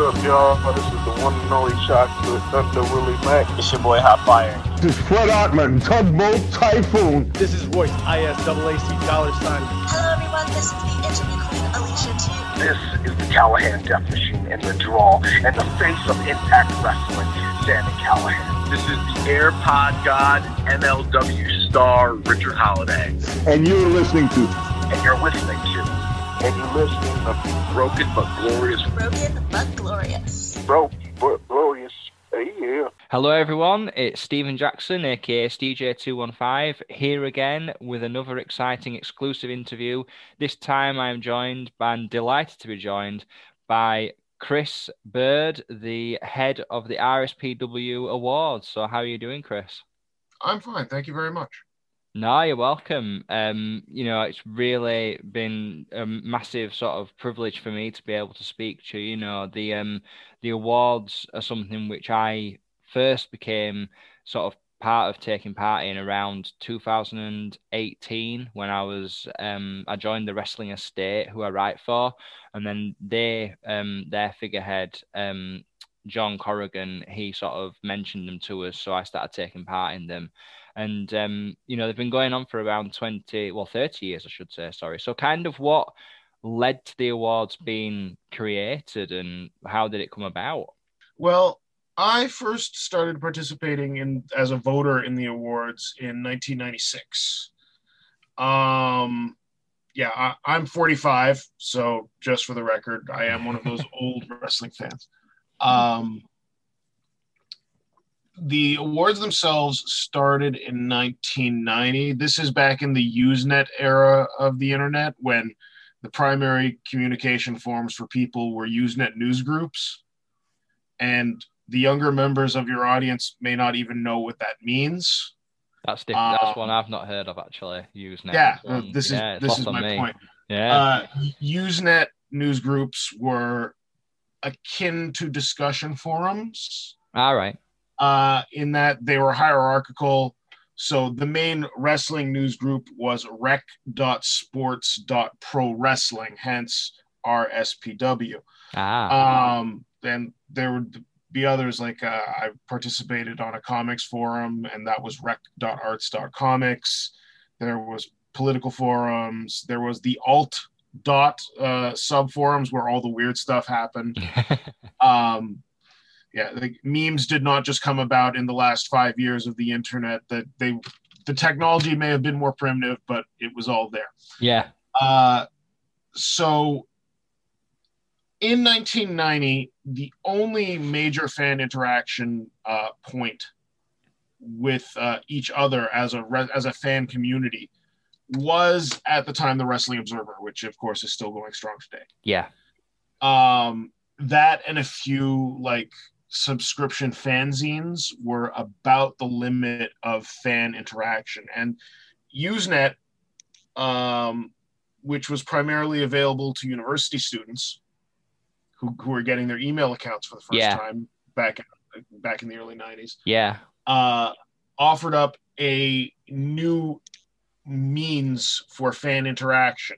up, y'all? This is the one and only chocolate Thunder Willie Mack. It's your boy Hot Fire. This is Fred Ottman, Tugboat Typhoon. This is Royce, ISAAC dollar sign. Hello, everyone. This is the interview queen, Alicia T. This is the Callihan Death Machine in the draw and the face of Impact Wrestling, Sami Callihan. This is the AirPod God, MLW star, Richard Holliday. And you're listening to. And you're listening to. And you're listening to Broken but Glorious. Broken but glorious. Broke but glorious. Yeah. Hello, everyone. It's Stephen Jackson, aka STJ215, here again with another exciting exclusive interview. This time I am joined and delighted to be joined by Chris Bird, the head of the RSPW Awards. So, how are you doing, Chris? I'm fine. Thank you very much. No, you're welcome. Um, you know, it's really been a massive sort of privilege for me to be able to speak to you. Know, the um the awards are something which I first became sort of part of taking part in around 2018 when I was um I joined the Wrestling Estate who I write for and then they um their figurehead um John Corrigan he sort of mentioned them to us so I started taking part in them and um, you know they've been going on for around 20 well 30 years i should say sorry. So kind of what led to the awards being created and how did it come about? Well i first started participating in as a voter in the awards in 1996 um yeah I, i'm 45 so just for the record i am one of those old wrestling fans. Um the awards themselves started in 1990. This is back in the Usenet era of the internet when the primary communication forms for people were Usenet news groups. And the younger members of your audience may not even know what that means. That's different. That's one I've not heard of actually. Usenet. Yeah, um, this is yeah, this is my me. point. Yeah. Uh, Usenet news groups were akin to discussion forums. All right uh, in that they were hierarchical. So the main wrestling news group was rec.sports.pro wrestling, hence RSPW. Ah. Um, and there would be others like uh, I participated on a comics forum, and that was rec.arts.comics. There was political forums. There was the alt dot uh, sub forums where all the weird stuff happened. um, yeah, the memes did not just come about in the last five years of the internet. That they, the technology may have been more primitive, but it was all there. Yeah. Uh, so in 1990, the only major fan interaction uh, point with uh, each other as a re- as a fan community was at the time the Wrestling Observer, which of course is still going strong today. Yeah. Um, that and a few like subscription fanzines were about the limit of fan interaction. And Usenet, um, which was primarily available to university students who, who were getting their email accounts for the first yeah. time back back in the early 90s, yeah, uh, offered up a new means for fan interaction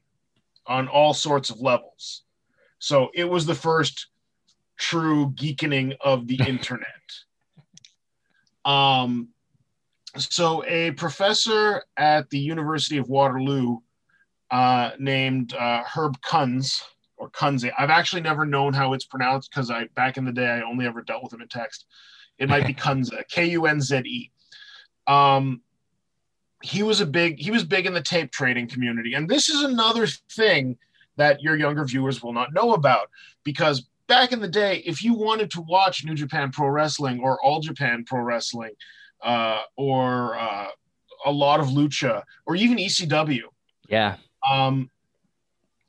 on all sorts of levels. So it was the first true geekening of the internet. Um, so a professor at the University of Waterloo uh, named uh, Herb Kunz or Kunze. I've actually never known how it's pronounced because I back in the day I only ever dealt with him in text. It might be Kunze, K U N Z E. Um, he was a big he was big in the tape trading community, and this is another thing that your younger viewers will not know about because back in the day, if you wanted to watch New Japan Pro Wrestling or All Japan Pro Wrestling, uh, or uh, a lot of Lucha, or even ECW, yeah, um,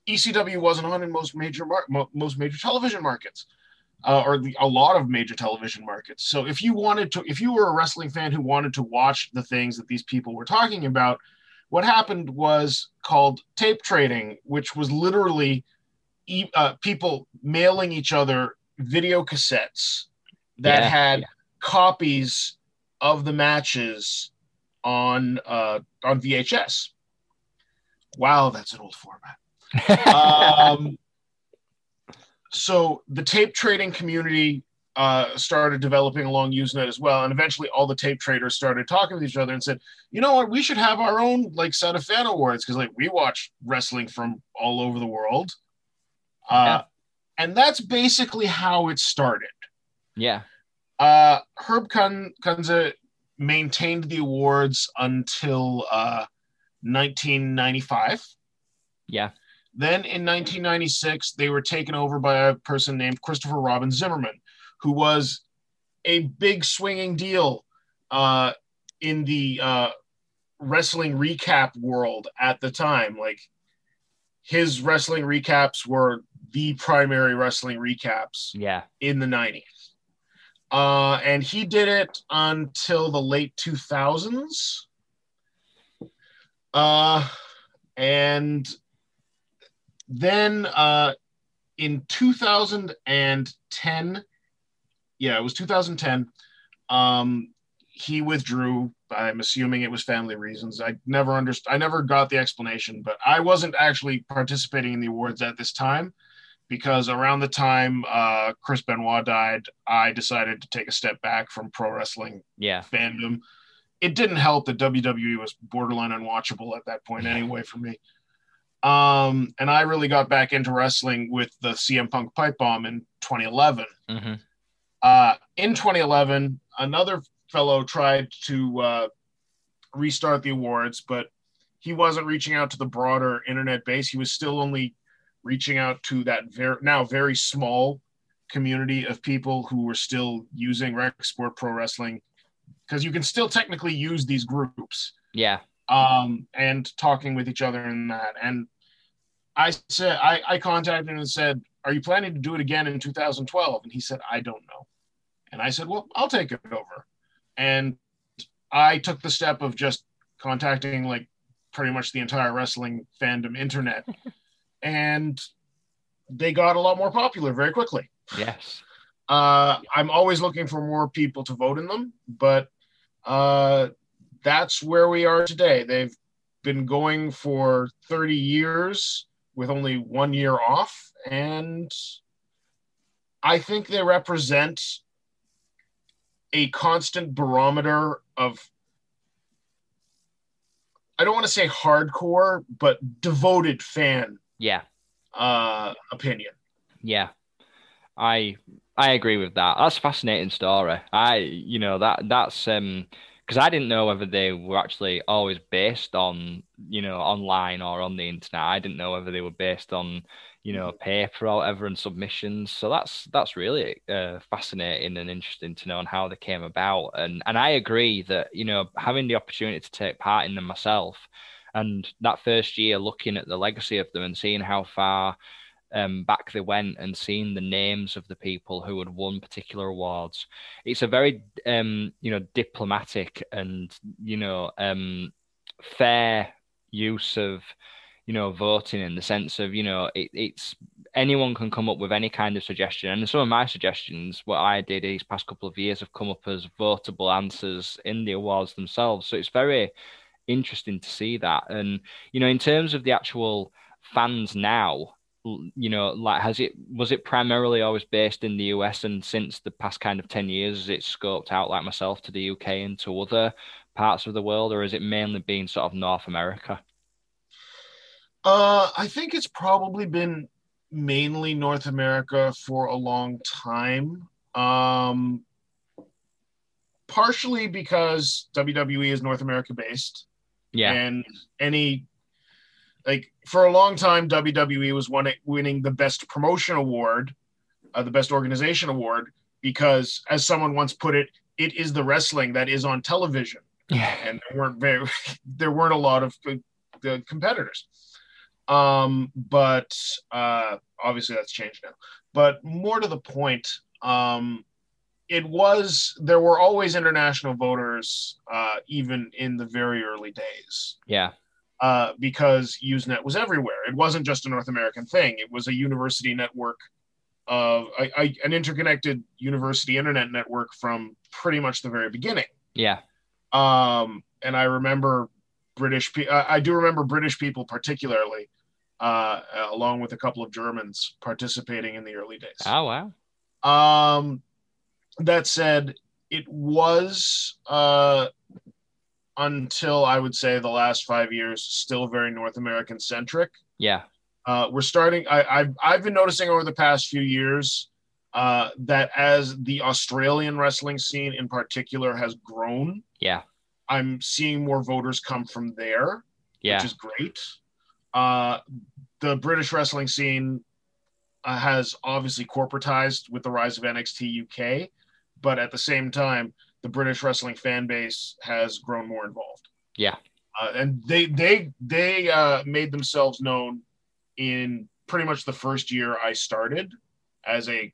ECW wasn't on in most major mar- most major television markets, uh, or the, a lot of major television markets. So if you wanted to, if you were a wrestling fan who wanted to watch the things that these people were talking about, what happened was called tape trading, which was literally uh, people mailing each other video cassettes that Yeah, had yeah. copies of the matches on uh, on VHS. Wow, that's an old format. um, so the tape trading community uh, started developing along Usenet as well, and eventually all the tape traders started talking with each other and said, "You know what? We should have our own like set of fan awards because like we watch wrestling from all over the world." Uh, Yeah. And that's basically how it started. Yeah. Uh, Herb Kun- Kunze maintained the awards until uh, 1995. Yeah. Then in 1996, they were taken over by a person named Christopher Robin Zimmerman, who was a big swinging deal uh, in the uh, wrestling recap world at the time. Like his wrestling recaps were the primary wrestling recaps Yeah. in the 90s. Uh, and he did it until the late 2000s. Uh, and then uh, in 2010, yeah, it was 2010, um, he withdrew. I'm assuming it was family reasons. I never understood. I never got the explanation, but I wasn't actually participating in the awards at this time because around the time uh, Chris Benoit died, I decided to take a step back from pro wrestling Yeah. fandom. It didn't help that WWE was borderline unwatchable at that point anyway for me. Um, and I really got back into wrestling with the CM Punk pipe bomb in 2011. hmm Uh, in 2011, another fellow tried to uh, restart the awards, but he wasn't reaching out to the broader internet base. He was still only reaching out to that very now very small community of people who were still using Rec Sport Pro Wrestling because you can still technically use these groups Yeah. um, and talking with each other in that. And I said, I, I contacted him and said, Are you planning to do it again in 2012? And he said, I don't know. And I said, Well, I'll take it over. And I took the step of just contacting like pretty much the entire wrestling fandom internet. and they got a lot more popular very quickly. Yes. Uh, I'm always looking for more people to vote in them, but uh, that's where we are today. They've been going for 30 years with only one year off, and I think they represent a constant barometer of. I don't want to say hardcore, but devoted fan Yeah. uh, opinion. Yeah. I I agree with that. That's a fascinating story. I you know that that's um because I didn't know whether they were actually always based on you know online or on the internet. I didn't know whether they were based on you know paper or whatever and submissions. So that's that's really uh, fascinating and interesting to know on how they came about. And and I agree that you know having the opportunity to take part in them myself, and that first year looking at the legacy of them and seeing how far um, back they went and seeing the names of the people who had won particular awards. It's a very um, you know diplomatic and you know um, fair use of you know voting in the sense of you know it, it's anyone can come up with any kind of suggestion and some of my suggestions what i did these past couple of years have come up as votable answers in the awards themselves so it's very interesting to see that. And you know in terms of the actual fans now you know like has it was it primarily always based in the us and since the past kind of 10 years has it scoped out like myself to the uk and to other parts of the world or has it mainly been sort of north america? Uh, I think it's probably been mainly North America for a long time. Um, partially because WWE is North America based, yeah. And any like for a long time WWE was one, winning the best promotion award, uh, the best organization award, because as someone once put it, it is the wrestling that is on television. Yeah. And there weren't very there weren't a lot of good competitors. Um but uh obviously that's changed now. But more to the point um it was there were always international voters uh even in the very early days yeah uh because usenet was everywhere it wasn't just a north american thing it was a university network of a, a, an interconnected university internet network from pretty much the very beginning yeah um, and I remember British. Pe- I I do remember British people particularly uh, along with a couple of Germans participating in the early days. Oh wow. Um, that said, it was uh, until I would say the last five years still very North American centric. Yeah. Uh, we're starting. I, I've I've been noticing over the past few years uh, that as the Australian wrestling scene in particular has grown, Yeah. I'm seeing more voters come from there, Yeah. which is great. Uh, the British wrestling scene uh, has obviously corporatized with the rise of NXT UK, but at the same time, the British wrestling fan base has grown more involved. Yeah. Uh, and they they they uh, made themselves known in pretty much the first year I started as a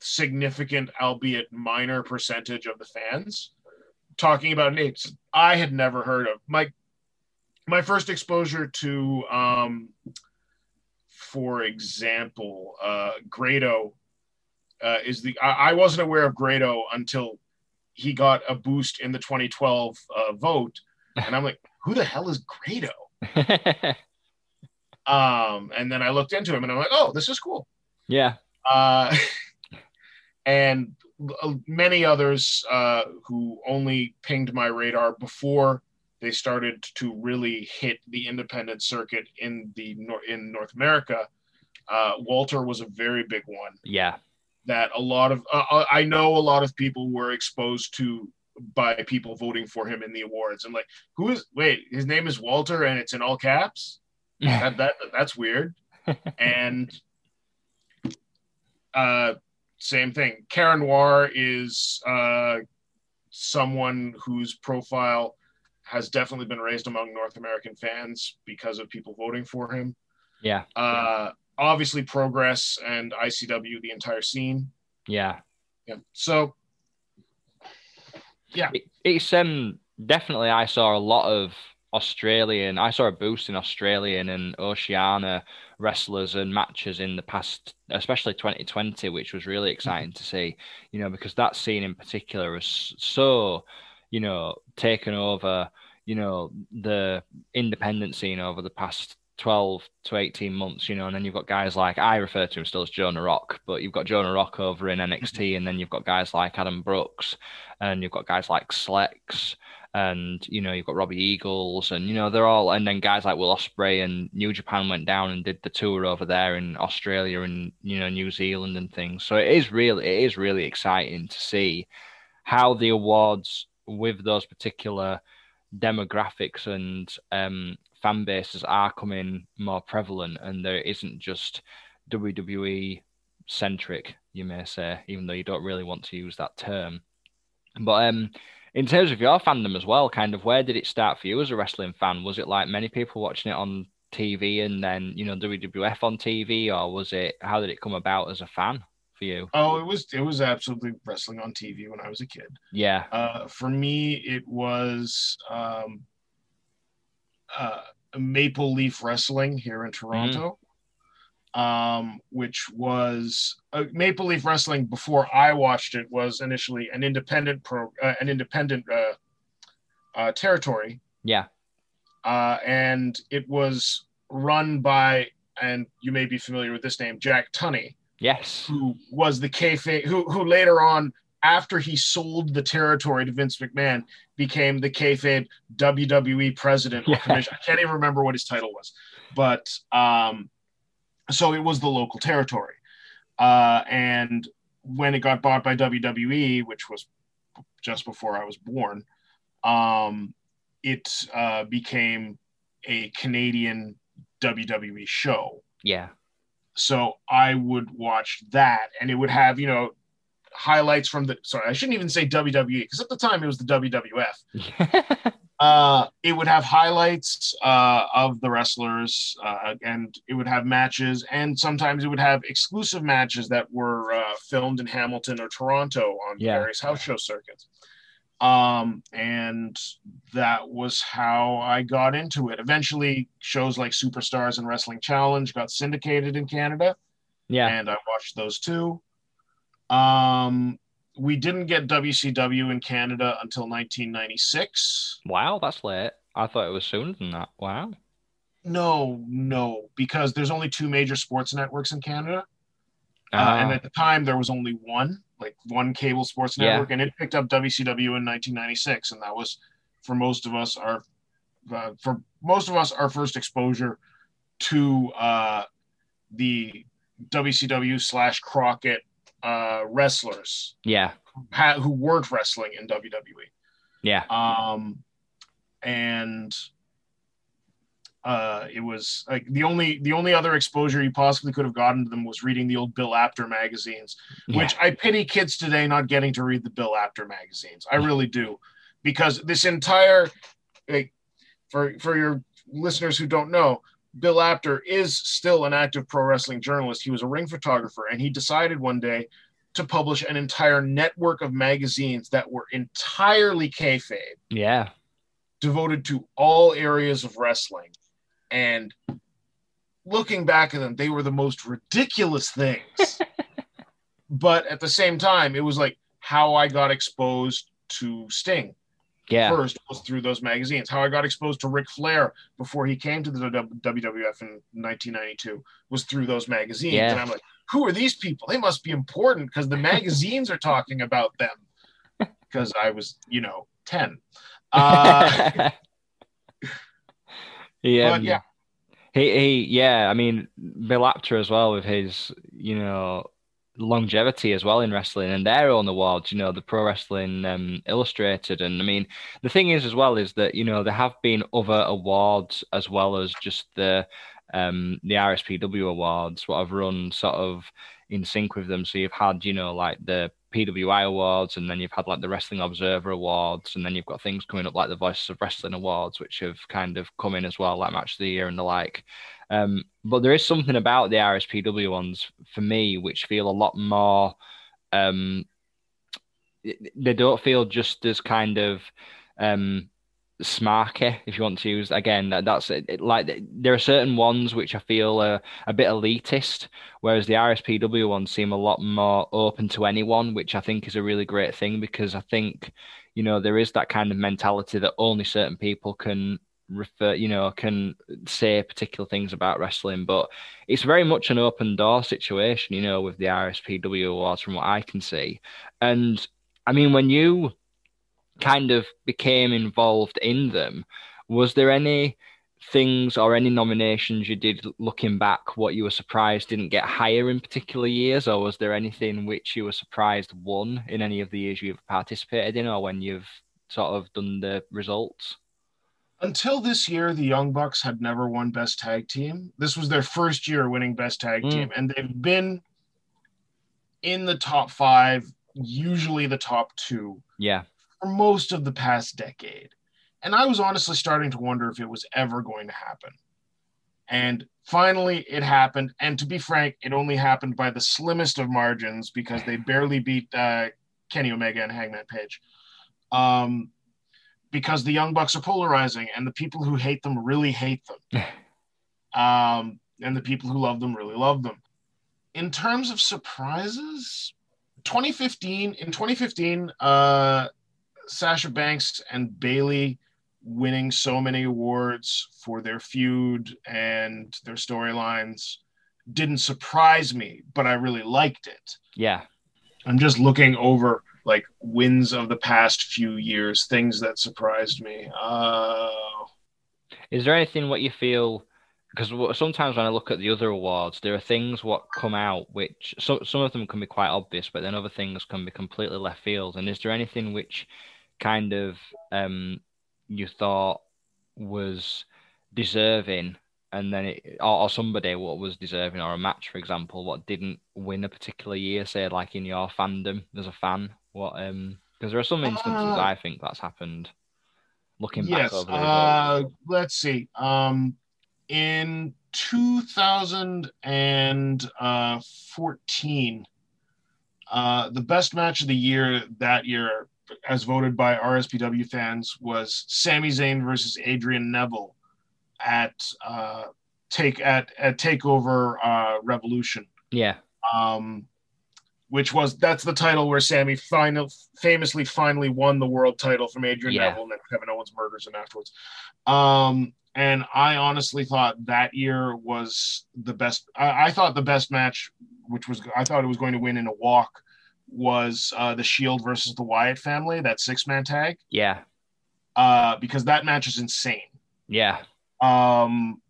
significant, albeit minor, percentage of the fans. Talking about names I had never heard of. My my first exposure to, um, for example, uh, Grado uh, is the I, I wasn't aware of Grado until he got a boost in the 2012 uh, vote, and I'm like, who the hell is Grado? Um, and then I looked into him, and I'm like, oh, this is cool. yeah. Uh, and l- many others uh, who only pinged my radar before they started to really hit the independent circuit in the in North America. Uh, Walter was a very big one Yeah. That a lot of uh, I know a lot of people were exposed to by people voting for him in the awards. and like, who is wait? His name is Walter, and it's in all caps. That, that that's weird. and uh, same thing. Karen Noir is uh, someone whose profile has definitely been raised among North American fans because of people voting for him. Yeah. Uh, obviously, Progress and ICW, the entire scene. Yeah. Yeah. So, It, it's um definitely I saw a lot of Australian. I saw a boost in Australian and Oceania wrestlers and matches in the past, especially 2020, which was really exciting to see. You know, because that scene in particular was so, you know, taken over. You know, the independent scene over the past 12 to 18 months, you know, and then you've got guys like I refer to him still as Jonah Rock, but you've got Jonah Rock over in mm-hmm. NXT, and then you've got guys like Adam Brooks, and you've got guys like Slex, and you know, you've got Robbie Eagles, and you know, they're all, and then guys like Will Ospreay and New Japan went down and did the tour over there in Australia and you know, New Zealand and things. So it is really, it is really exciting to see how the awards with those particular demographics and um, fan bases are coming more prevalent, and there isn't just WWE centric, you may say, even though you don't really want to use that term. But um, in terms of your fandom as well, kind of where did it start for you as a wrestling fan? Was it like many people watching it on TV and then you know WWF on TV, or was it how did it come about as a fan for you? oh, it was it was absolutely wrestling on TV when I was a kid. Yeah, Uh, for me, it was um, uh, Maple Leaf Wrestling here in Toronto, um, which was uh, Maple Leaf Wrestling. Before I watched it, was initially an independent pro, uh, an independent uh, uh, territory, yeah, uh, and it was run by, and you may be familiar with this name, Jack Tunney yes, who was the kayfabe, who who later on, after he sold the territory to Vince McMahon, became the kayfabe WWE president Yeah. I can't even remember what his title was, but um, so it was the local territory, uh, and when it got bought by WWE, which was just before I was born, um, it uh, became a Canadian WWE show. Yeah, so I would watch that, and it would have you know highlights from the. Sorry, I shouldn't even say WWE because at the time it was the WWF. Uh, it would have highlights uh, of the wrestlers, uh, and it would have matches, and sometimes it would have exclusive matches that were uh, filmed in Hamilton or Toronto on Yeah. various house show circuits. Um, and that was how I got into it. Eventually, shows like Superstars and Wrestling Challenge got syndicated in Canada yeah, and I watched those too. Um, we didn't get WCW in Canada until 1996. wow, that's late. I thought it was sooner than that. Wow, No, no, because there's only two major sports networks in Canada. Uh, and Ah, at the time, there was only one, like one cable sports Yeah. network, and it picked up WCW in 1996, and that was for most of us our uh, for most of us our first exposure to uh, the WCW slash Crockett uh, wrestlers yeah, ha- who weren't wrestling in WWE yeah, um and uh it was like the only the only other exposure you possibly could have gotten to them was reading the old bill apter magazines yeah. which i pity kids today not getting to read the bill apter magazines i really do because this entire like for for your listeners who don't know bill apter is still an active pro wrestling journalist he was a ring photographer and he decided one day to publish an entire network of magazines that were entirely kayfabe yeah. devoted to all areas of wrestling. And looking back at them, they were the most ridiculous things. but at the same time, it was like how I got exposed to Sting Yeah, first was through those magazines. How I got exposed to Ric Flair before he came to the WWF in 1992 was through those magazines. Yeah. And I'm like, who are these people? They must be important because the magazines are talking about them. Because I was, you know, 10. Uh, yeah, but yeah, He, he, yeah. I mean, Bill Apter as well with his, you know, longevity as well in wrestling and their own awards. You know, the Pro Wrestling um, Illustrated, and I mean, the thing is as well is that you know there have been other awards as well as just the um the RSPW awards, what I've run sort of in sync with them. So you've had, you know, like the PWI awards, and then you've had like the Wrestling Observer awards, and then you've got things coming up like the Voices of Wrestling awards, which have kind of come in as well, like Match of the Year and the like. Um, but there is something about the RSPW ones for me which feel a lot more. Um, they don't feel just as kind of um smarky if you want to use again that, that's it, it- like there are certain ones which i feel are a bit elitist whereas the rspw ones seem a lot more open to anyone which i think is a really great thing because i think you know there is that kind of mentality that only certain people can refer you know can say particular things about wrestling but it's very much an open door situation you know with the rspw awards from what i can see. And i mean when you kind of became involved in them, was there any things or any nominations you did looking back what you were surprised didn't get higher in particular years, or was there anything which you were surprised won in any of the years you've participated in or when you've sort of done the results? until this year, the Young Bucks had never won Best Tag Team. This was their first year winning Best Tag Mm. Team, and they've been in the top five, usually the top two, Yeah, for most of the past decade. And I was honestly starting to wonder if it was ever going to happen. And finally, it happened. And to be frank, it only happened by the slimmest of margins because they barely beat uh, Kenny Omega and Hangman Page. Um, because the Young Bucks are polarizing, and the people who hate them really hate them. um, and the people who love them really love them. In terms of surprises, 2015, in 2015, uh, Sasha Banks and Bayley winning so many awards for their feud and their storylines didn't surprise me, but I really liked it. yeah. I'm just looking over like wins of the past few years, things that surprised me. Uh, Is there anything what you feel? Because sometimes when I look at the other awards, there are things what come out which so, some of them can be quite obvious, but then other things can be completely left field. And is there anything which kind of um you thought was deserving, and then it, or, or somebody what was deserving, or a match, for example, what didn't win a particular year, say like in your fandom as a fan, what um because there are some instances Uh, I think that's happened. Looking back yes. over the. Uh, let's see. Um, in 2014, uh, the best match of the year that year, as voted by RSPW fans, was Sami Zayn versus Adrian Neville at uh, take at at Takeover uh, Revolution. yeah. um, which was that's the title where Sami final, famously finally won the world title from Adrian Yeah. Neville, and then Kevin Owens murders him afterwards. Um, and I honestly thought that year was the best. I, I thought the best match, which was I thought it was going to win in a walk, was uh, the Shield versus the Wyatt family, that six man tag, Yeah. uh, because that match is insane. Yeah. Um,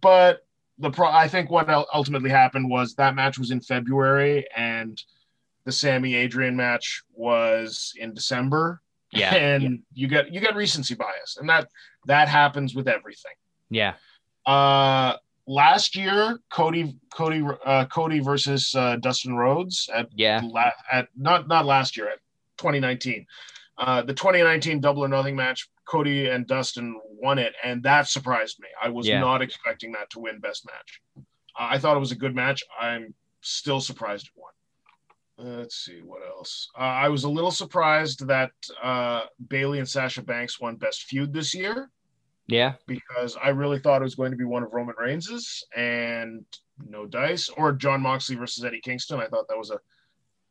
but the pro, I think what ultimately happened was that match was in February, and the Sami Adrian match was in December. Yeah. and you get you get recency bias, and that that happens with everything. Yeah. Uh, last year, Cody Cody uh, Cody versus uh, Dustin Rhodes at Yeah. la- at not not last year at 2019. Uh, the 2019 Double or Nothing match, Cody and Dustin won it, and that surprised me. I was Yeah. not expecting that to win Best Match. Uh, I thought it was a good match. I'm still surprised it won. Uh, let's see what else. Uh, I was a little surprised that uh, Bayley and Sasha Banks won Best Feud this year Yeah. because I really thought it was going to be one of Roman Reigns's and no dice, or Jon Moxley versus Eddie Kingston. I thought that was a,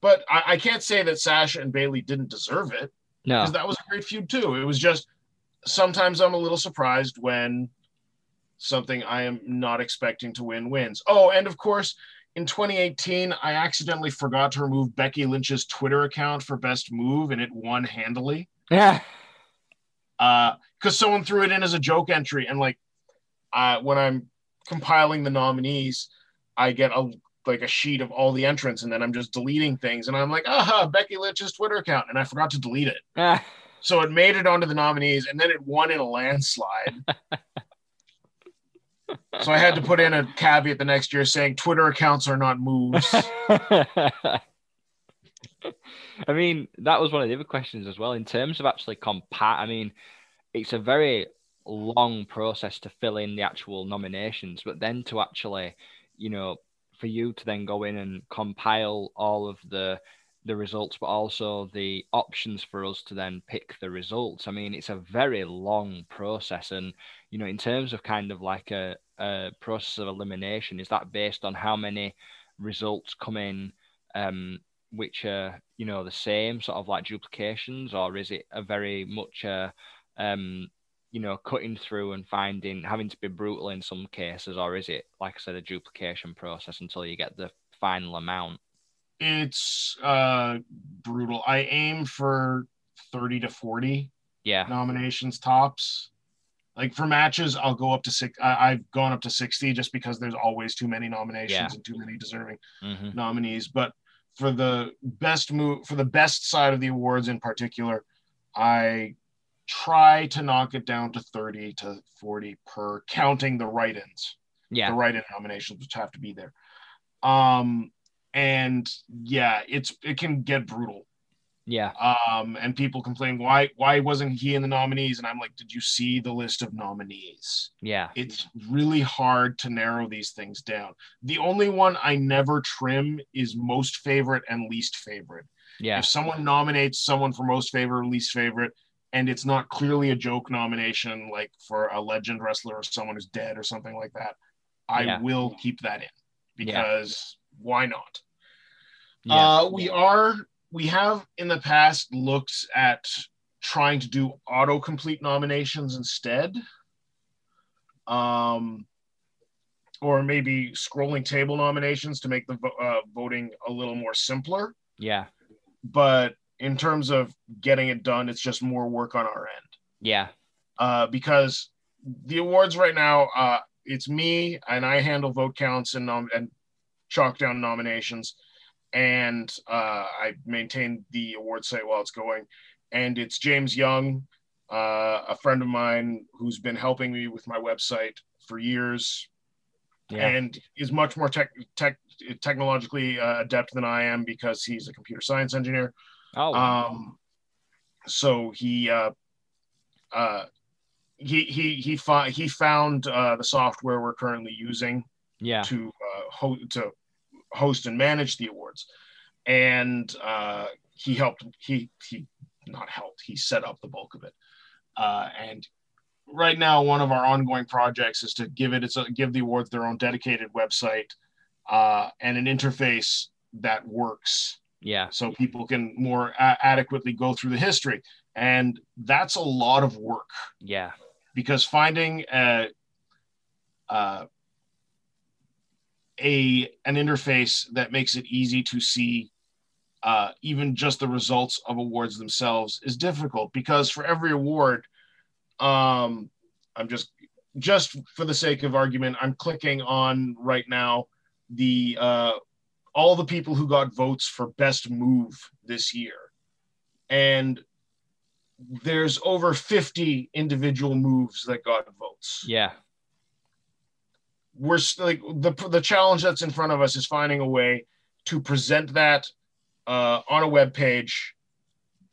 but I, I can't say that Sasha and Bayley didn't deserve it No. because that was a great feud too. It was just sometimes I'm a little surprised when something I am not expecting to win wins. Oh, and of course, in 2018, I accidentally forgot to remove Becky Lynch's Twitter account for Best Move, and it won handily Yeah. Because someone threw it in as a joke entry and like uh, when i'm compiling the nominees i get a like a sheet of all the entrants and then i'm just deleting things and i'm like aha becky lynch's twitter account and i forgot to delete it. Ah. so it made it onto the nominees and then it won in a landslide. So i had to put in a caveat the next year saying twitter accounts are not moves I mean, that was one of the other questions as well. In terms of actually compat, I mean, it's a very long process to fill in the actual nominations, but then to actually, you know, for you to then go in and compile all of the the results, but also the options for us to then pick the results. I mean, it's a very long process, and you know, in terms of kind of like a, a process of elimination, is that based on how many results come in? Um, which are you know the same sort of like duplications or is it a very much a um you know cutting through and finding having to be brutal in some cases or is it like i said a duplication process until you get the final amount it's uh brutal i aim for 30 to 40 yeah nominations tops. Like for matches, I'll go up to six. I, I've gone up to sixty just because there's always too many nominations Yeah. and too many deserving hmm nominees. But for the best move, for the best side of the awards in particular, I try to knock it down to thirty to forty per, counting the write-ins, yeah. The write-in nominations which have to be there. Um, and yeah, it's it can get brutal yeah. Um, and people complain why why wasn't he in the nominees? And i'm like did you see the list of nominees? Yeah. It's really hard to narrow these things down. The only one i never trim is most favorite and least favorite. Yeah. If someone nominates someone for most favorite or least favorite and it's not clearly a joke nomination like for a legend wrestler or someone who's dead or something like that i Yeah. will keep that in Yeah. because why not? Yeah. Uh, we are we have in the past looked at trying to do autocomplete nominations instead. Um, or maybe scrolling table nominations to make the uh, voting a little more simpler. yeah But in terms of getting it done, it's just more work on our end yeah uh, because the awards right now, uh, it's me and I handle vote counts and nom- and chalk down nominations, and uh, I maintain the award site while it's going. And it's James Young, uh, a friend of mine who's been helping me with my website for years, yeah and is much more tech, tech technologically uh, adept than I am because he's a computer science engineer. oh Um, so he uh, uh, he he he, fi- he found uh, the software we're currently using yeah to uh, ho- to host and manage the awards, and uh, he helped. He he not helped. He set up the bulk of it, uh, and right now one of our ongoing projects is to give it its a, give the awards their own dedicated website uh, and an interface that works. Yeah. So people can more a- adequately go through the history. And that's a lot of work. Yeah. Because finding a uh, a an interface that makes it easy to see uh, even just the results of awards themselves is difficult because for every award, um, I'm just just for the sake of argument, I'm clicking on right now the uh, all the people who got votes for best move this year, and there's over 50 individual moves that got votes. Yeah. We're like the the challenge that's in front of us is finding a way to present that uh, on a web page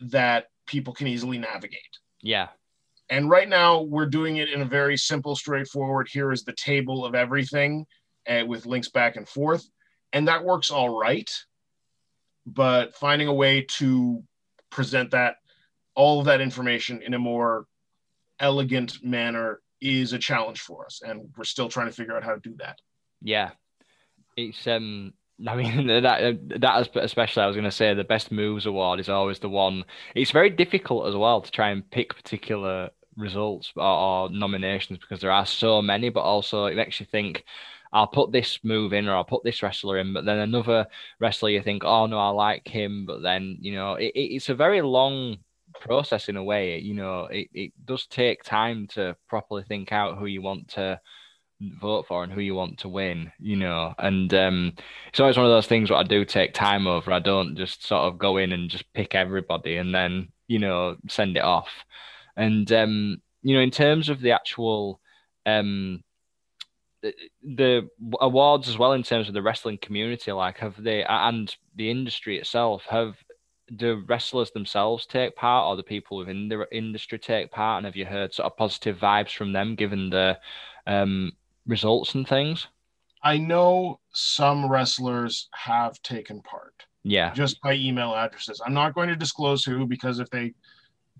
that people can easily navigate. Yeah. And right now, we're doing it in a very simple, straightforward. Here is the table of everything uh, with links back and forth. And that works all right. But finding a way to present that, all of that information in a more elegant manner is a challenge for us. And we're still trying to figure out how to do that. Yeah. It's, um, I mean that that especially I was going to say the best moves award is always the one. It's very difficult as well to try and pick particular results or, or, nominations because there are so many, but also it makes you think. I'll put this move in or I'll put this wrestler in, but then another wrestler you think, oh no, I like him, but then you know it, it's a very long process in a way. You know, it, it does take time to properly think out who you want to vote for and who you want to win, you know. And um, it's always one of those things what I do take time over. I don't just sort of go in and just pick everybody and then, you know, send it off. And um, you know, in terms of the actual um the, the awards as well in terms of the wrestling community, like have they and the industry itself, have the wrestlers themselves take part or the people within the industry take part? And have you heard sort of positive vibes from them given the um results and things? I know some wrestlers have taken part. Yeah. Just by email addresses. I'm not going to disclose who because if they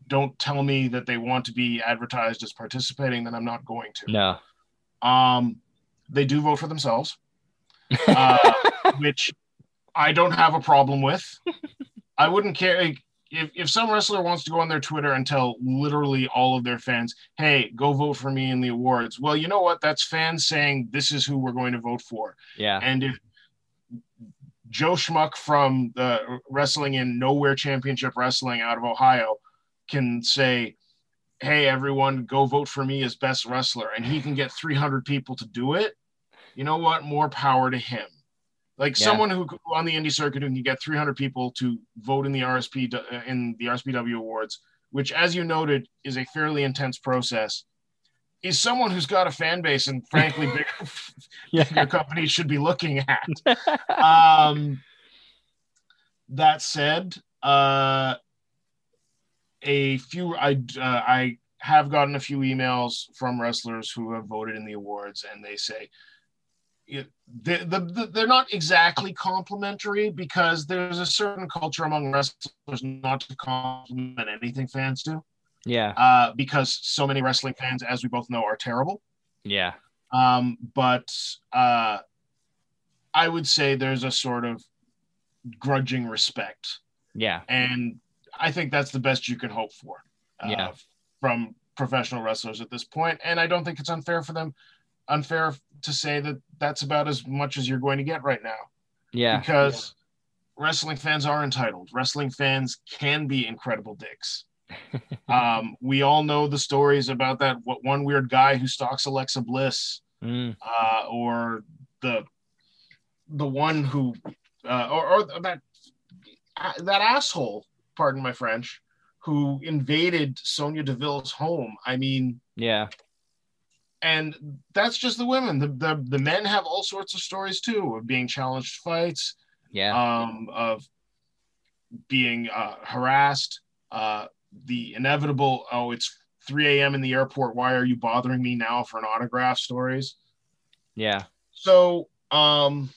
don't tell me that they want to be advertised as participating, then I'm not going to. No. Um, they do vote for themselves, uh, which I don't have a problem with. I wouldn't care if, if some wrestler wants to go on their Twitter and tell literally all of their fans, hey, go vote for me in the awards. Well, you know what? That's fans saying this is who we're going to vote for. Yeah. And if Joe Schmuck from the Wrestling in Nowhere Championship Wrestling out of Ohio can say, hey, everyone, go vote for me as best wrestler, and he can get 300 people to do it, you know what? More power to him. Like yeah. someone who on the indie circuit who can get 300 people to vote in the RSP in the RSPW awards, which, as you noted, is a fairly intense process. Is someone who's got a fan base and frankly bigger, yeah. bigger companies should be looking at. um, that said, uh, a few I uh, I have gotten a few emails from wrestlers who have voted in the awards, and they say it, the, the, the, they're not exactly complimentary because there's a certain culture among wrestlers not to compliment anything fans do. Yeah. Uh, because so many wrestling fans, as we both know, are terrible. Yeah. Um, but uh, I would say there's a sort of grudging respect. Yeah. And I think that's the best you can hope for. Uh, yeah. From professional wrestlers at this point, and I don't think it's unfair for them unfair to say that that's about as much as you're going to get right now. Yeah. Because yeah. wrestling fans are entitled. Wrestling fans can be incredible dicks. um, we all know the stories about that what one weird guy who stalks Alexa Bliss, mm. uh, or the the one who, uh, or, or that uh, that asshole. Pardon my French. Who invaded Sonya Deville's home? I mean, yeah, and that's just the women. The, the the men have all sorts of stories too of being challenged fights, yeah, um, of being uh, harassed, uh, the inevitable. Oh, it's 3 a.m. in the airport. Why are you bothering me now for an autograph? Stories. Yeah. So, um,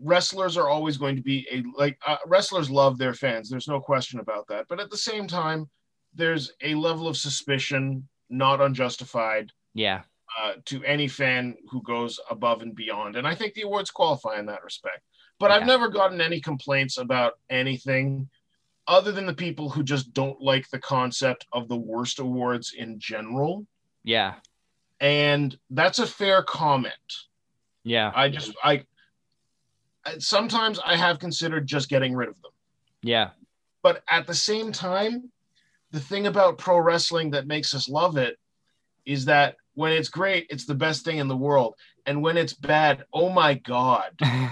wrestlers are always going to be a like uh, wrestlers love their fans. There's no question about that. But at the same time, there's a level of suspicion not unjustified. Yeah. Uh, to any fan who goes above and beyond. And I think the awards qualify in that respect. But yeah. I've never gotten any complaints about anything other than the people who just don't like the concept of the worst awards in general. Yeah. and that's a fair comment. Yeah. I just I I- sometimes I have considered just getting rid of them. Yeah. But at the same time, the thing about pro wrestling that makes us love it is that when it's great, it's the best thing in the world. And when it's bad, oh my God.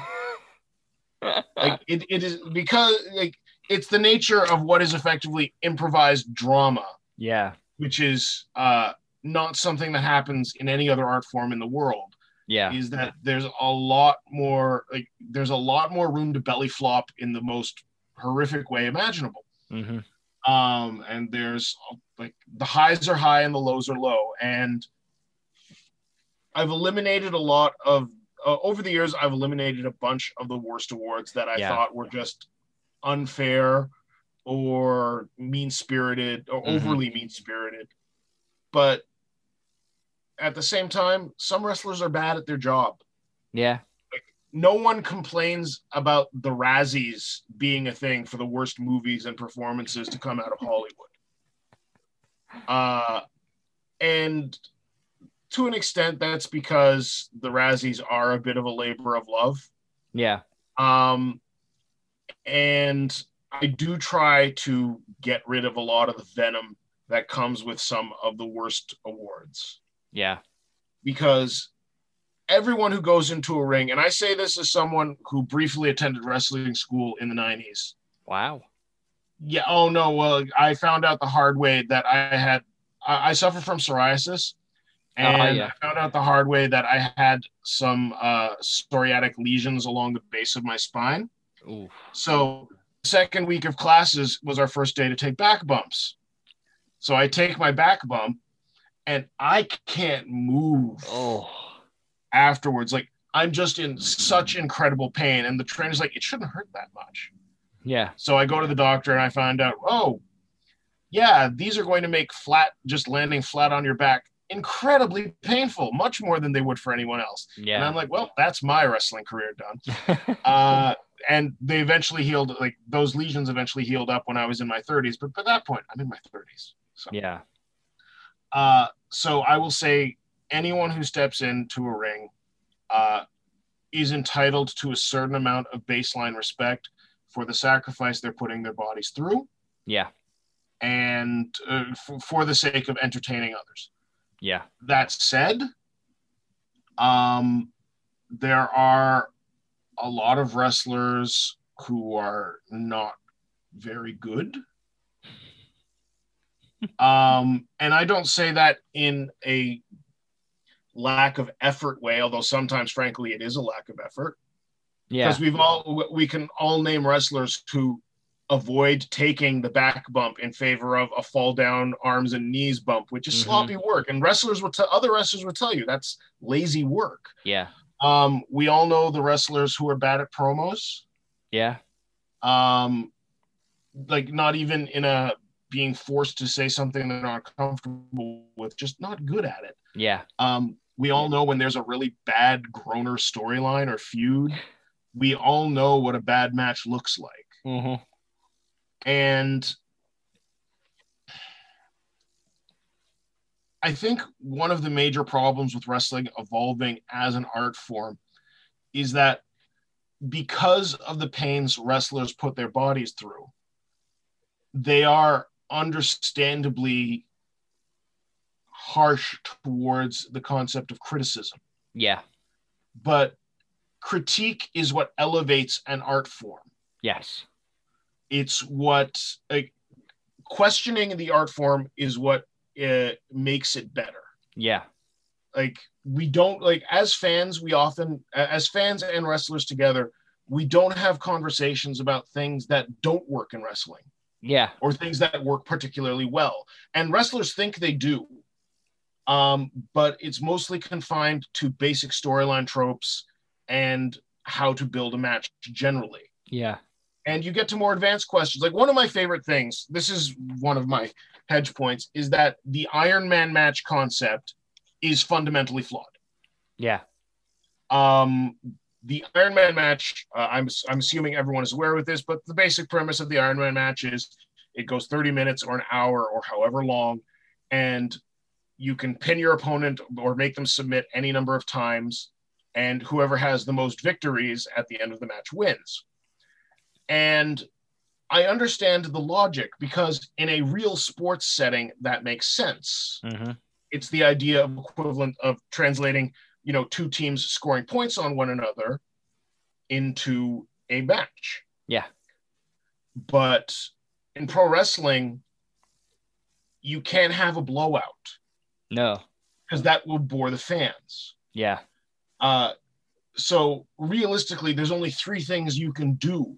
Like it, it is because like it's the nature of what is effectively improvised drama, yeah. which is uh not something that happens in any other art form in the world. Yeah. Is that there's a lot more like there's a lot more room to belly flop in the most horrific way imaginable. hmm um and there's like the highs are high and the lows are low and i've eliminated a lot of uh, over the years i've eliminated a bunch of the worst awards that i Yeah. thought were just unfair or mean spirited or Mhm. overly mean spirited but at the same time some wrestlers are bad at their job Yeah. No one complains about the Razzies being a thing for the worst movies and performances to come out of Hollywood. Uh, and to an extent, that's because the Razzies are a bit of a labor of love. Yeah. Um, and I do try to get rid of a lot of the venom that comes with some of the worst awards Yeah. because everyone who goes into a ring, and I say this as someone who briefly attended wrestling school in the 90s. Wow. Yeah. Oh, no. Well, I found out the hard way that I had, I, I suffer from psoriasis. And Oh, yeah. I found out the hard way that I had some uh, psoriatic lesions along the base of my spine. Ooh. So, second week of classes was our first day to take back bumps. So, I take my back bump and I can't move Oh. Afterwards. Like I'm just in such incredible pain. And the trainer's like, it shouldn't hurt that much. Yeah. So I go to the doctor and I find out, oh, yeah, these are going to make flat, just landing flat on your back incredibly painful, much more than they would for anyone else. Yeah. And I'm like, well, that's my wrestling career done. Uh, and they eventually healed, like those lesions eventually healed up when I was in my 30s. But by that point, I'm in my 30s. So yeah. Uh, so I will say anyone who steps into a ring uh, is entitled to a certain amount of baseline respect for the sacrifice they're putting their bodies through Yeah. and uh, for, for the sake of entertaining others. Yeah. That said, um, there are a lot of wrestlers who are not very good. um, and I don't say that in a lack of effort way, although sometimes, frankly, it is a lack of effort. Yeah. Because we've all we can all name wrestlers who avoid taking the back bump in favor of a fall down arms and knees bump, which is Mhm. sloppy work. And wrestlers will tell other wrestlers will tell you that's lazy work. Yeah. Um, we all know the wrestlers who are bad at promos. Yeah. Um, like not even in a being forced to say something they're not comfortable with, just not good at it. Yeah. Um, we all know when there's a really bad groaner storyline or feud, we all know what a bad match looks like. hmm And I think one of the major problems with wrestling evolving as an art form is that because of the pains wrestlers put their bodies through, they are understandably harsh towards the concept of criticism. Yeah. But critique is what elevates an art form. Yes. it's what like questioning the art form is what uh, makes it better Yeah. like we don't like as fans we often as fans and wrestlers together we don't have conversations about things that don't work in wrestling Yeah. or things that work particularly well and wrestlers think they do um, but it's mostly confined to basic storyline tropes and how to build a match generally Yeah. and you get to more advanced questions. Like one of my favorite things, this is one of my hedge points, is that the Iron Man match concept is fundamentally flawed. Yeah. Um, the Iron Man match, uh, I'm I'm assuming everyone is aware with this, but the basic premise of the Iron Man match is it goes 30 minutes or an hour or however long, and you can pin your opponent or make them submit any number of times, and whoever has the most victories at the end of the match wins. And I understand the logic because in a real sports setting, that makes sense. Mhm. It's the idea of equivalent of translating, you know, two teams scoring points on one another into a match. Yeah. But in pro wrestling, you can't have a blowout No. because that will bore the fans. Yeah. Uh, so realistically, there's only three things you can do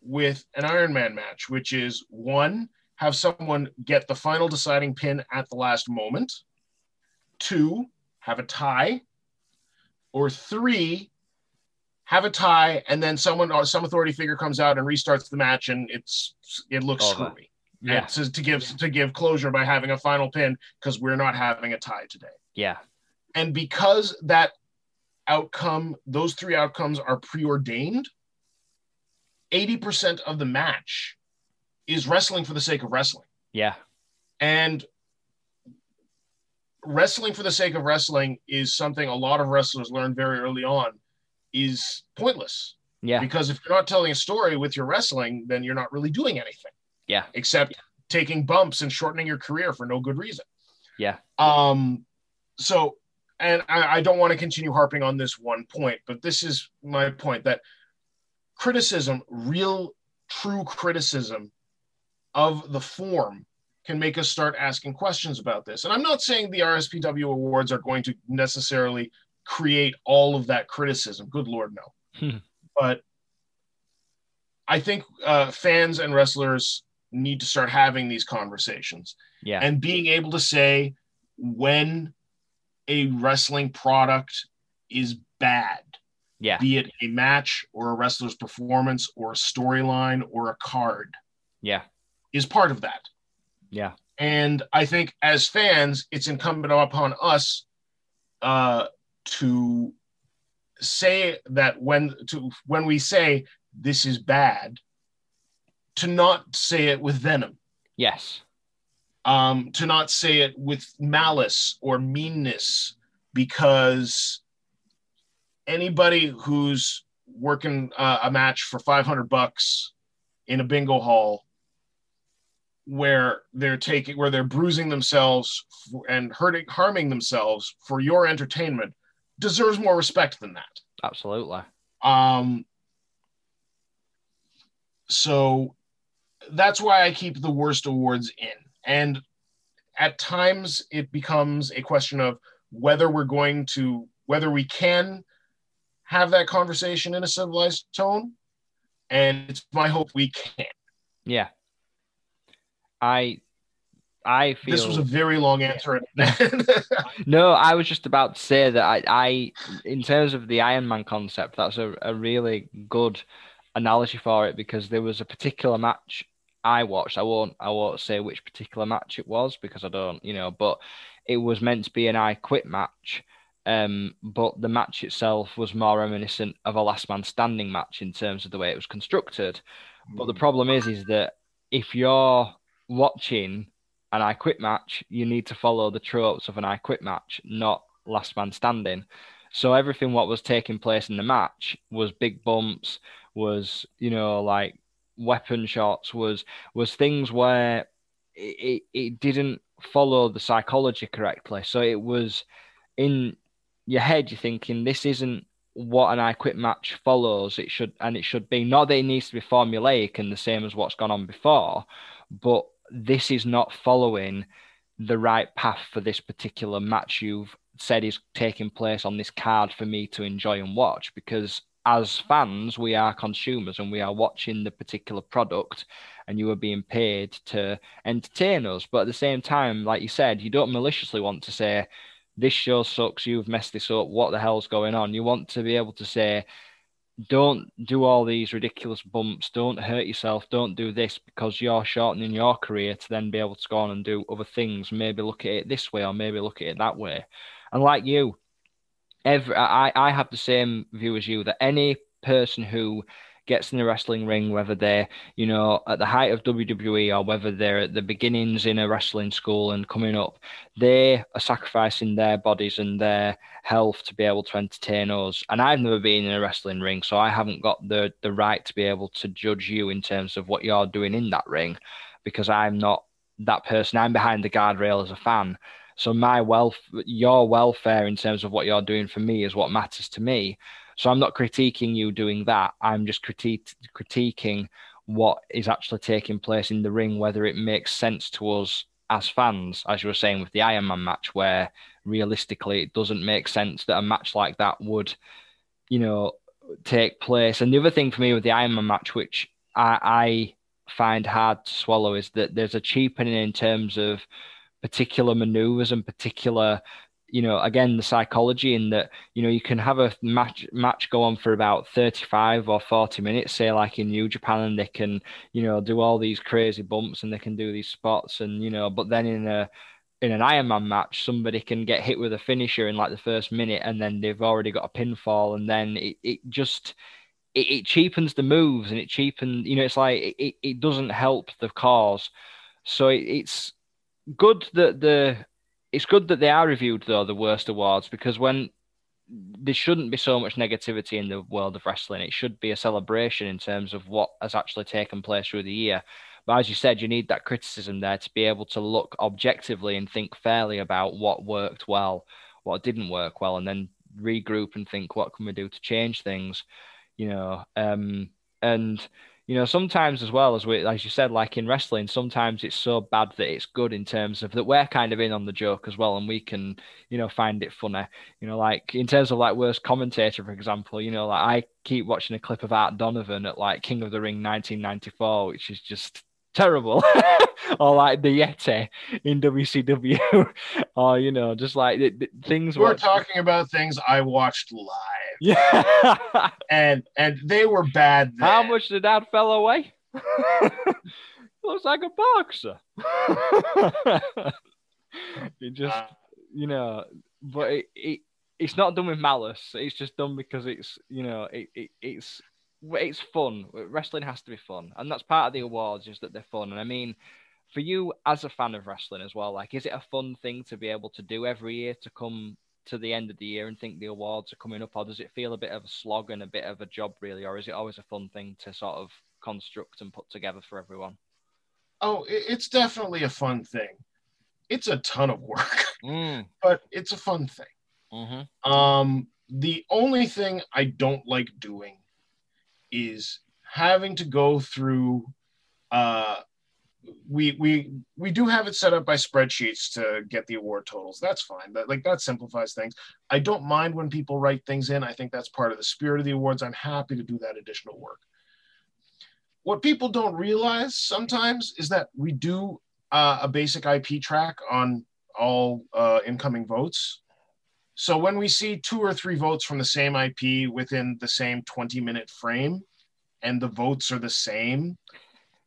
with an Iron Man match, which is one, have someone get the final deciding pin at the last moment. Two, have a tie. Or three, have a tie, and then someone or some authority figure comes out and restarts the match, and it's it looks screwy. Yeah. To, to give to give closure by having a final pin because we're not having a tie today Yeah. and because that outcome those three outcomes are preordained 80% of the match is wrestling for the sake of wrestling Yeah. and wrestling for the sake of wrestling is something a lot of wrestlers learn very early on is pointless Yeah. because if you're not telling a story with your wrestling then you're not really doing anything Yeah. except taking bumps and shortening your career for no good reason Yeah. um, so, and I, I don't want to continue harping on this one point, but this is my point that criticism, real, true criticism of the form, can make us start asking questions about this. And I'm not saying the RSPW awards are going to necessarily create all of that criticism. Good Lord, no. Hmm. but I think uh, fans and wrestlers need to start having these conversations Yeah. and being able to say when a wrestling product is bad, yeah. be it a match or a wrestler's performance or a storyline or a card, Yeah. is part of that. Yeah. And I think as fans, it's incumbent upon us uh, to say that when to when we say this is bad, to not say it with venom Yes. um, to not say it with malice or meanness because anybody who's working uh, a match for 500 bucks in a bingo hall where they're taking where they're bruising themselves and hurting harming themselves for your entertainment deserves more respect than that Absolutely. um, so that's why I keep the worst awards in. And at times it becomes a question of whether we're going to, whether we can have that conversation in a civilized tone. And it's my hope we can. Yeah. I I feel This was a very long answer. No, I was just about to say that I, I in terms of the Iron Man concept, that's a, a really good analogy for it because there was a particular match I watched. I won't I won't say which particular match it was because I don't, you know, but it was meant to be an I quit match. Um, but the match itself was more reminiscent of a last man standing match in terms of the way it was constructed. But the problem is, is that if you're watching an I quit match, you need to follow the tropes of an I quit match, not last man standing. So everything what was taking place in the match was big bumps, was you know like weapon shots, was was things where it, it, didn't follow the psychology correctly. So it was in your head, you're thinking this isn't what an I quit match follows. It should and it should be not that it needs to be formulaic and the same as what's gone on before, but this is not following the right path for this particular match you've said is taking place on this card for me to enjoy and watch because as fans we are consumers and we are watching the particular product and you are being paid to entertain us but at the same time like you said you don't maliciously want to say this show sucks you've messed this up what the hell's going on you want to be able to say don't do all these ridiculous bumps. Don't hurt yourself. Don't do this because you're shortening your career to then be able to go on and do other things. Maybe look at it this way or maybe look at it that way. And like you, every I, I have the same view as you that any person who gets in the wrestling ring, whether they're, you know, at the height of WWE or whether they're at the beginnings in a wrestling school and coming up, they are sacrificing their bodies and their health to be able to entertain us. And I've never been in a wrestling ring, so I haven't got the the right to be able to judge you in terms of what you're doing in that ring because I'm not that person. I'm behind the guardrail as a fan. So my wealth, your welfare in terms of what you're doing for me is what matters to me. So I'm not critiquing you doing that. I'm just critiquing what is actually taking place in the ring, whether it makes sense to us as fans, as you were saying with the Iron Man match, where realistically it doesn't make sense that a match like that would, you know, take place. And the other thing for me with the Iron Man match, which I, I find hard to swallow, is that there's a cheapening in terms of particular maneuvers and particular you know again the psychology in that you know you can have a match match go on for about 35 or 40 minutes say like in new japan and they can you know do all these crazy bumps and they can do these spots and you know but then in a in an Ironman match, somebody can get hit with a finisher in like the first minute, and then they've already got a pinfall, and then it, it just it, it cheapens the moves, and it cheapens you know it's like it, it doesn't help the cause. So it, it's good that the it's good that they are reviewed though the worst awards because when there shouldn't be so much negativity in the world of wrestling. It should be a celebration in terms of what has actually taken place through the year. But as you said, you need that criticism there to be able to look objectively and think fairly about what worked well, what didn't work well, and then regroup and think what can we do to change things, you know. Um, and you know, sometimes as well as we, as you said, like in wrestling, sometimes it's so bad that it's good in terms of that we're kind of in on the joke as well, and we can, you know, find it funny. You know, like in terms of like worst commentator, for example, you know, like I keep watching a clip of Art Donovan at like King of the Ring 1994, which is just terrible. Or like the yeti in wcw or you know just like the, the things we're talking about things i watched live. Yeah. And and they were bad then. how much did that fell away? Looks like a boxer. It just uh, you know but it, it it's not done with malice. It's just done because it's you know it, it it's it's fun. Wrestling has to be fun, and that's part of the awards is that they're fun. And I mean, for you as a fan of wrestling as well, like, is it a fun thing to be able to do every year to come to the end of the year and think the awards are coming up, or does it feel a bit of a slog and a bit of a job really, or is it always a fun thing to sort of construct and put together for everyone? Oh, it's definitely a fun thing. It's a ton of work, mm. but it's a fun thing. Mm-hmm. Um, the only thing I don't like doing is having to go through uh, we we we do have it set up by spreadsheets to get the award totals. That's fine. That like that simplifies things. I don't mind when people write things in. I think that's part of the spirit of the awards. I'm happy to do that additional work. What people don't realize sometimes is that we do uh, a basic IP track on all uh, incoming votes. So when we see two or three votes from the same IP within the same 20 minute frame and the votes are the same,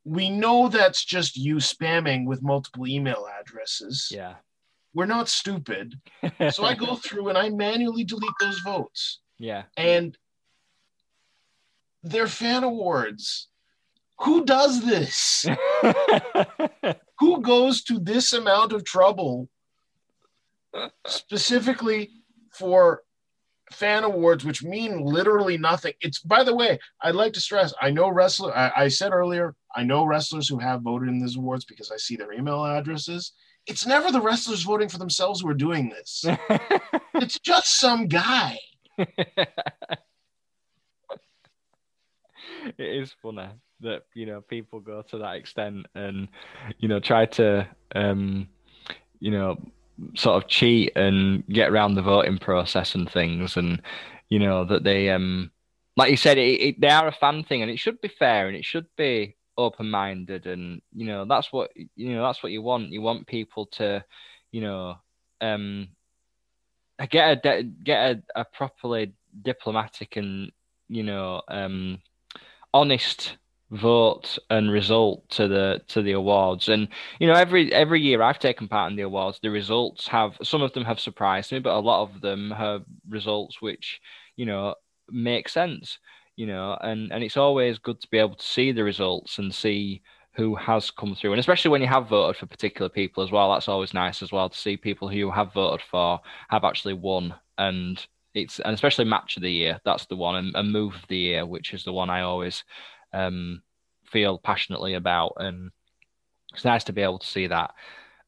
we know that's just you spamming with multiple email addresses. Yeah. We're not stupid. so I go through and I manually delete those votes. Yeah. And they're fan awards. Who does this? Who goes to this amount of trouble specifically for fan awards, which mean literally nothing. It's by the way, I'd like to stress. I know wrestler. I, I, said earlier, I know wrestlers who have voted in these awards because I see their email addresses. It's never the wrestlers voting for themselves who are doing this. it's just some guy. it is funny that you know people go to that extent and you know try to um you know sort of cheat and get around the voting process and things, and you know that they um like you said, it, it, they are a fan thing, and it should be fair and it should be open minded, and you know that's what you know that's what you want. You want people to, you know, um, get a get a, a properly diplomatic and you know um honest vote and result to the to the awards and you know every every year i've taken part in the awards the results have some of them have surprised me but a lot of them have results which you know make sense you know, and and it's always good to be able to see the results and see who has come through, and especially when you have voted for particular people as well. That's always nice as well to see people who you have voted for have actually won, and it's and especially match of the year. That's the one, and, and move of the year, which is the one I always um, feel passionately about, and it's nice to be able to see that.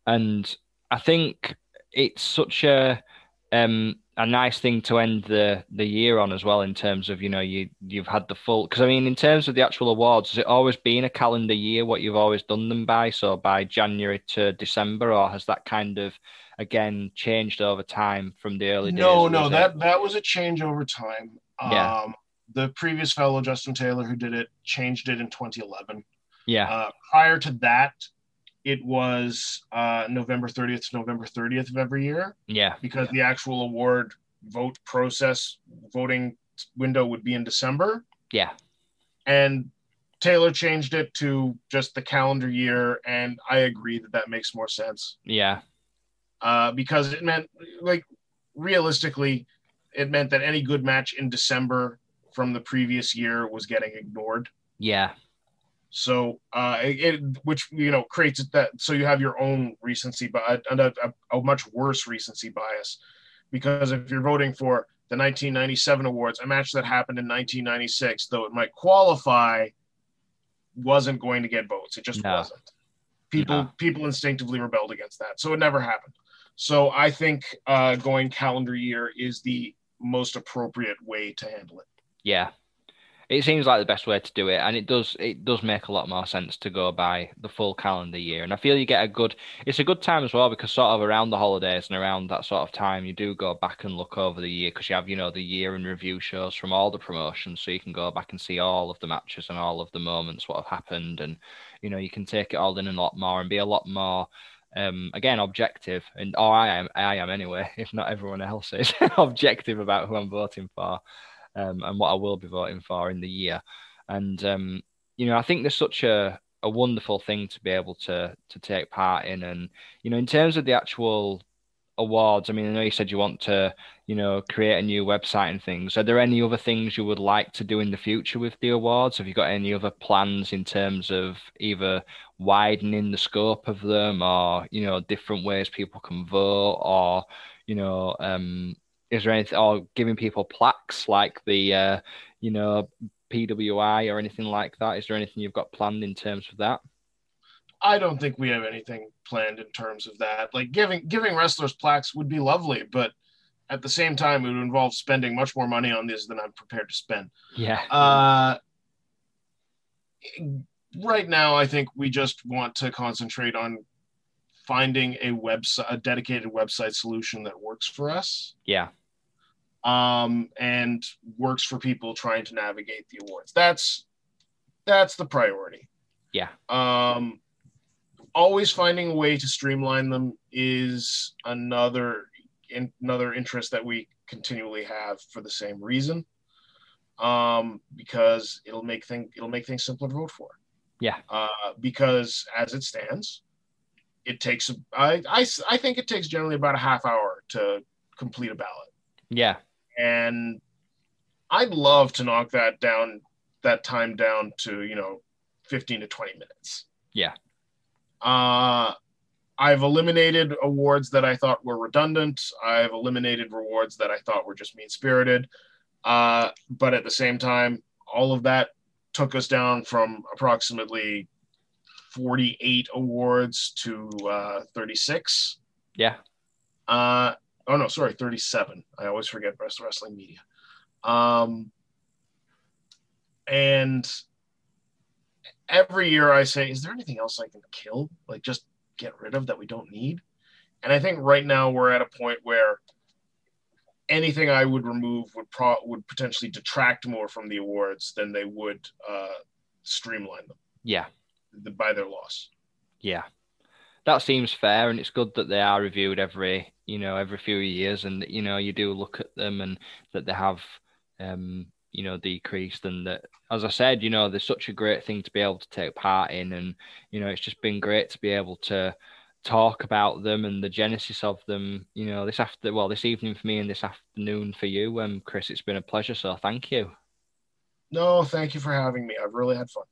And I think it's such a um, a nice thing to end the the year on as well in terms of you know you you've had the full because I mean in terms of the actual awards has it always been a calendar year what you've always done them by so by January to December or has that kind of again changed over time from the early no, days? No, no, that that was a change over time. Yeah. The previous fellow Justin Taylor who did it changed it in 2011. Yeah. Uh, prior to that, it was uh, November 30th to November 30th of every year. Yeah. Because the actual award vote process voting window would be in December. Yeah. And Taylor changed it to just the calendar year, and I agree that that makes more sense. Yeah. Uh, because it meant, like, realistically, it meant that any good match in December from the previous year was getting ignored. Yeah. So, uh, it, which you know creates that so you have your own recency bias and a, a, a, much worse recency bias, because if you're voting for the 1997 awards, a match that happened in 1996, though it might qualify, wasn't going to get votes. It just No. wasn't. People No. people instinctively rebelled against that, so it never happened. So I think uh, going calendar year is the most appropriate way to handle it. Yeah. It seems like the best way to do it, and it does. It does make a lot more sense to go by the full calendar year, and I feel you get a good. It's a good time as well because sort of around the holidays and around that sort of time, you do go back and look over the year because you have you know the year in review shows from all the promotions, so you can go back and see all of the matches and all of the moments what have happened, and you know you can take it all in a lot more and be a lot more um, again objective and or I am I am anyway if not everyone else is objective about who I'm voting for um, and what I will be voting for in the year. And um, you know I think there's such a a wonderful thing to be able to to take part in. And you know in terms of the actual awards I mean I know you said you want to you know create a new website and things. Are there any other things you would like to do in the future with the awards? Have you got any other plans in terms of either widening the scope of them or you know different ways people can vote or you know um is there anything or giving people plaques like the uh you know pwi or anything like that? Is there anything you've got planned in terms of that? I don't think we have anything planned in terms of that. Like giving giving wrestlers plaques would be lovely, but at the same time, it would involve spending much more money on this than I'm prepared to spend. yeah. Uh, right now, I think we just want to concentrate on finding a website, a dedicated website solution that works for us, yeah um, and works for people trying to navigate the awards. That's that's the priority. yeah Um, always finding a way to streamline them is another in, another interest that we continually have for the same reason. Um, because it'll make thing it'll make things simpler to vote for. Yeah. Uh, because as it stands, it takes I, I I think it takes generally about a half hour to complete a ballot yeah and I'd love to knock that down, that time down to you know, fifteen to twenty minutes. Yeah. Uh, I've eliminated awards that I thought were redundant. I've eliminated rewards that I thought were just mean spirited. Uh, but at the same time, all of that took us down from approximately 48 awards to uh, 36. yeah Uh, oh no, sorry, 37. I always forget Best Wrestling Media. Um, and every year I say, is there anything else I can kill? Like just get rid of that we don't need? And I think right now we're at a point where anything I would remove would pro would potentially detract more from the awards than they would uh, streamline them yeah by their loss. Yeah, that seems fair, and it's good that they are reviewed every you know every few years, and you know you do look at them and that they have um you know decreased, and that as I said, you know there's such a great thing to be able to take part in, and you know it's just been great to be able to talk about them and the genesis of them. You know this after well this evening for me and this afternoon for you, um Chris. It's been a pleasure, so thank you. No, thank you for having me. I've really had fun.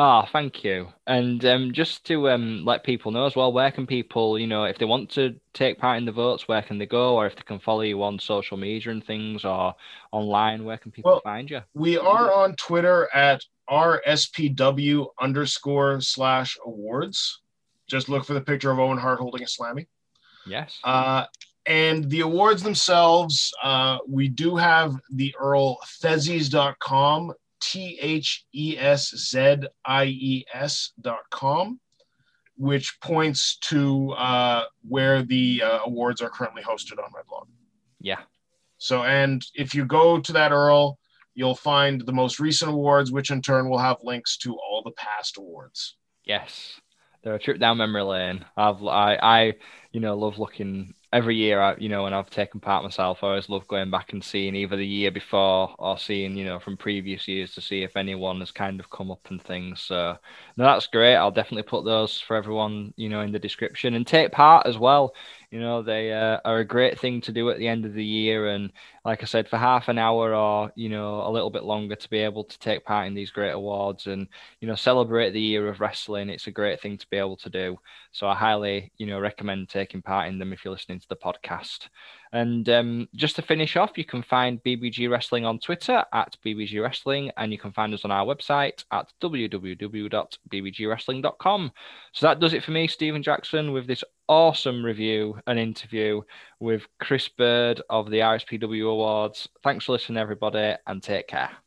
Ah, oh, thank you. And um, just to um, let people know as well, where can people, you know, if they want to take part in the votes, where can they go, or if they can follow you on social media and things, or online, where can people well, find you? We are on Twitter at rspw underscore slash awards. Just look for the picture of Owen Hart holding a slammy. Yes. Uh, and the awards themselves, uh, we do have the Earl Theszies.com T H E S Z I E S dot com, which points to uh, where the uh, awards are currently hosted on my blog. Yeah. So, and if you go to that URL, you'll find the most recent awards, which in turn will have links to all the past awards. Yes. They're a trip down memory lane. I've I, I you know love looking every year, I, you know, when I've taken part myself, I always love going back and seeing either the year before or seeing, you know, from previous years to see if anyone has kind of come up and things. So, no, that's great. I'll definitely put those for everyone, you know, in the description and take part as well. You know, they uh, are a great thing to do at the end of the year. And like I said, for half an hour or, you know, a little bit longer to be able to take part in these great awards and, you know, celebrate the year of wrestling, it's a great thing to be able to do. So I highly, you know, recommend taking part in them if you're listening to the podcast. And um, just to finish off, you can find BBG Wrestling on Twitter at BBG Wrestling, and you can find us on our website at www.bbgwrestling.com. So that does it for me, Stephen Jackson, with this awesome review and interview with Chris Bird of the RSPW Awards. Thanks for listening, everybody, and take care.